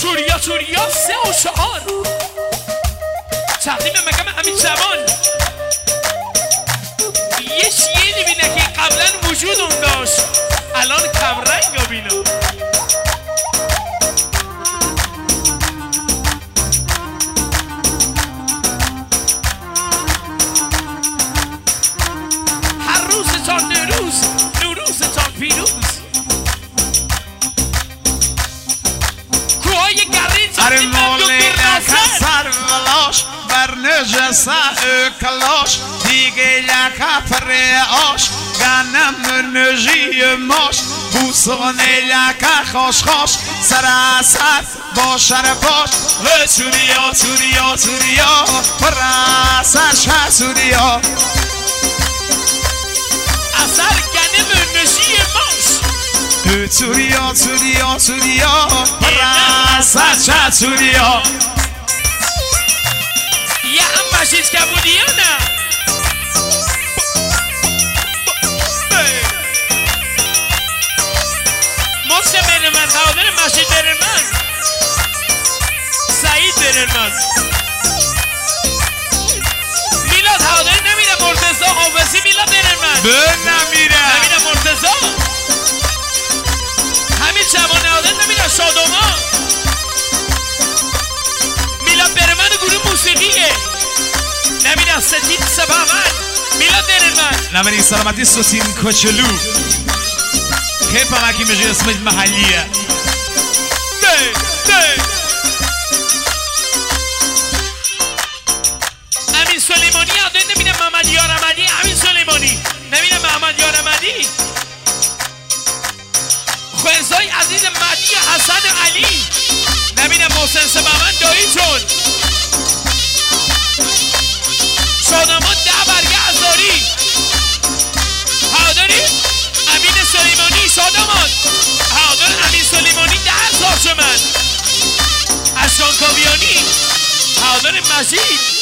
توریا توریا سه و چهار. تقدیم مکم همین زمان. یه شیه بینه که قبلا وجود اون داشت. الان کمرنگ بینا نجسا کلاش دیگه لکا پریاش گنم نجی ماش. بوسانه لکا خوش خوش سراسر باشر باش. و سوریا سوریا سوریا پراسر شه سوریا. اثر گنه مرنشی ماش. سوریا سوریا سوریا شه سوریا. یا نه محسن برنمن هوادار مشید برنمن سعید برنمن میلاد هواداری نمیره مرتزا حافظی میلاد برنمن به نمیره نمیره مرتزا همین جوان هوادار نمیره شادوما نمیره ستین سبامن میلاد برنمن نبرین سلامتی سوسین کوچلو کیف هم اکی میشه اسمش محلیه ده ده امین سلیمانی یاده نمیده محمد یار احمدی امین سلیمانی نمیده محمد یار احمدی خوزای عزیز مدی حسن علی نمیده محسن سبمن دایی جون شادمان ده برگه ازاری امین سلیمانی شادمان هادار امین سلیمانی ده هزار تومن اشکان کاویانی هادار مجید.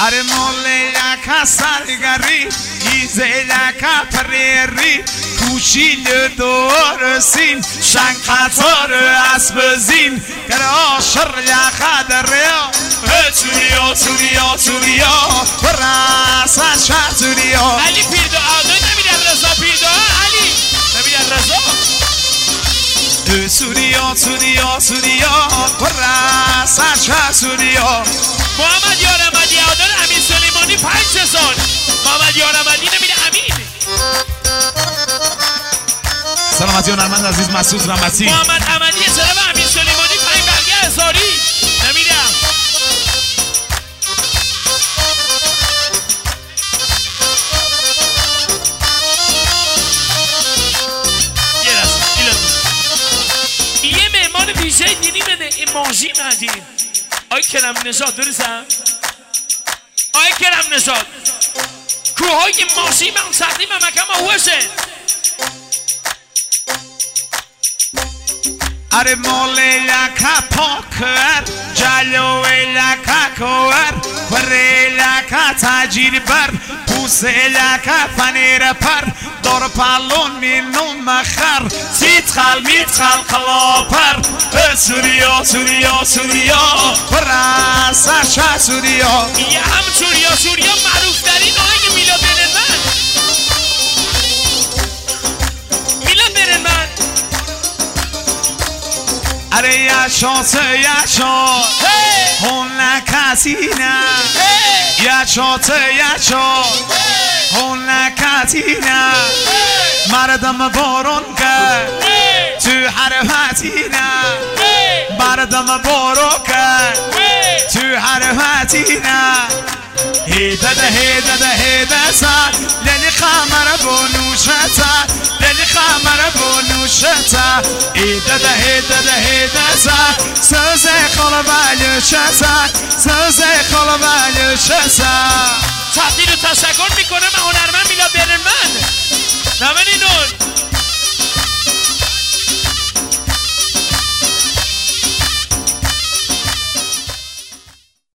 اره موله لکا سرگری ایزه لکا پریری. کوچیل دور سین شنگ قطار اسب زین. گر آشر لکا دریا سوریا سوریا سوریا براسا شا سوریا علی پیردا هادار نمیده رضا پیردا علی. نمیده رضا سوریا سوریا سوریا براسا شا سوریا محمد یار احمدی هادار امین سلیمانی پنج هزار محمد یار احمدی نمیده امین. سلامتی هنرمند عزیز مسعود رحمتی. محمد احمدی طرف دیدی بده اماجی مدین آی کرم نشاد درستم آی کرم نشاد کوهای ماشی من سختی من مکم اره موله لکا پاکر جلو لکا کور پر لکا تاجیر بر پوس لکا پنیر پر دور پالون مینو مخر سیت خال میت خال خلاپر سوریا سوریا سوریا براسا شا سوریا یه هم سوریا سوریا معروف ترین آهنگ میلاد اره یا شانس یا شانس هی هون لکسی نه هی یا شانس یا شانس هون لکسی نه هی مردم بارون کرد هی تو حرفتی نه هی مردم بارو کرد هی تو حرفتی نه هیده ده هیده لیلی خمر بونوشتا هیده ده هیده ده هیده سر سوز خال بلوشتا سوز خال بلوشتا تقدیر و تشکر می‌کنم هنرمند میلاد برنمن نمین اینون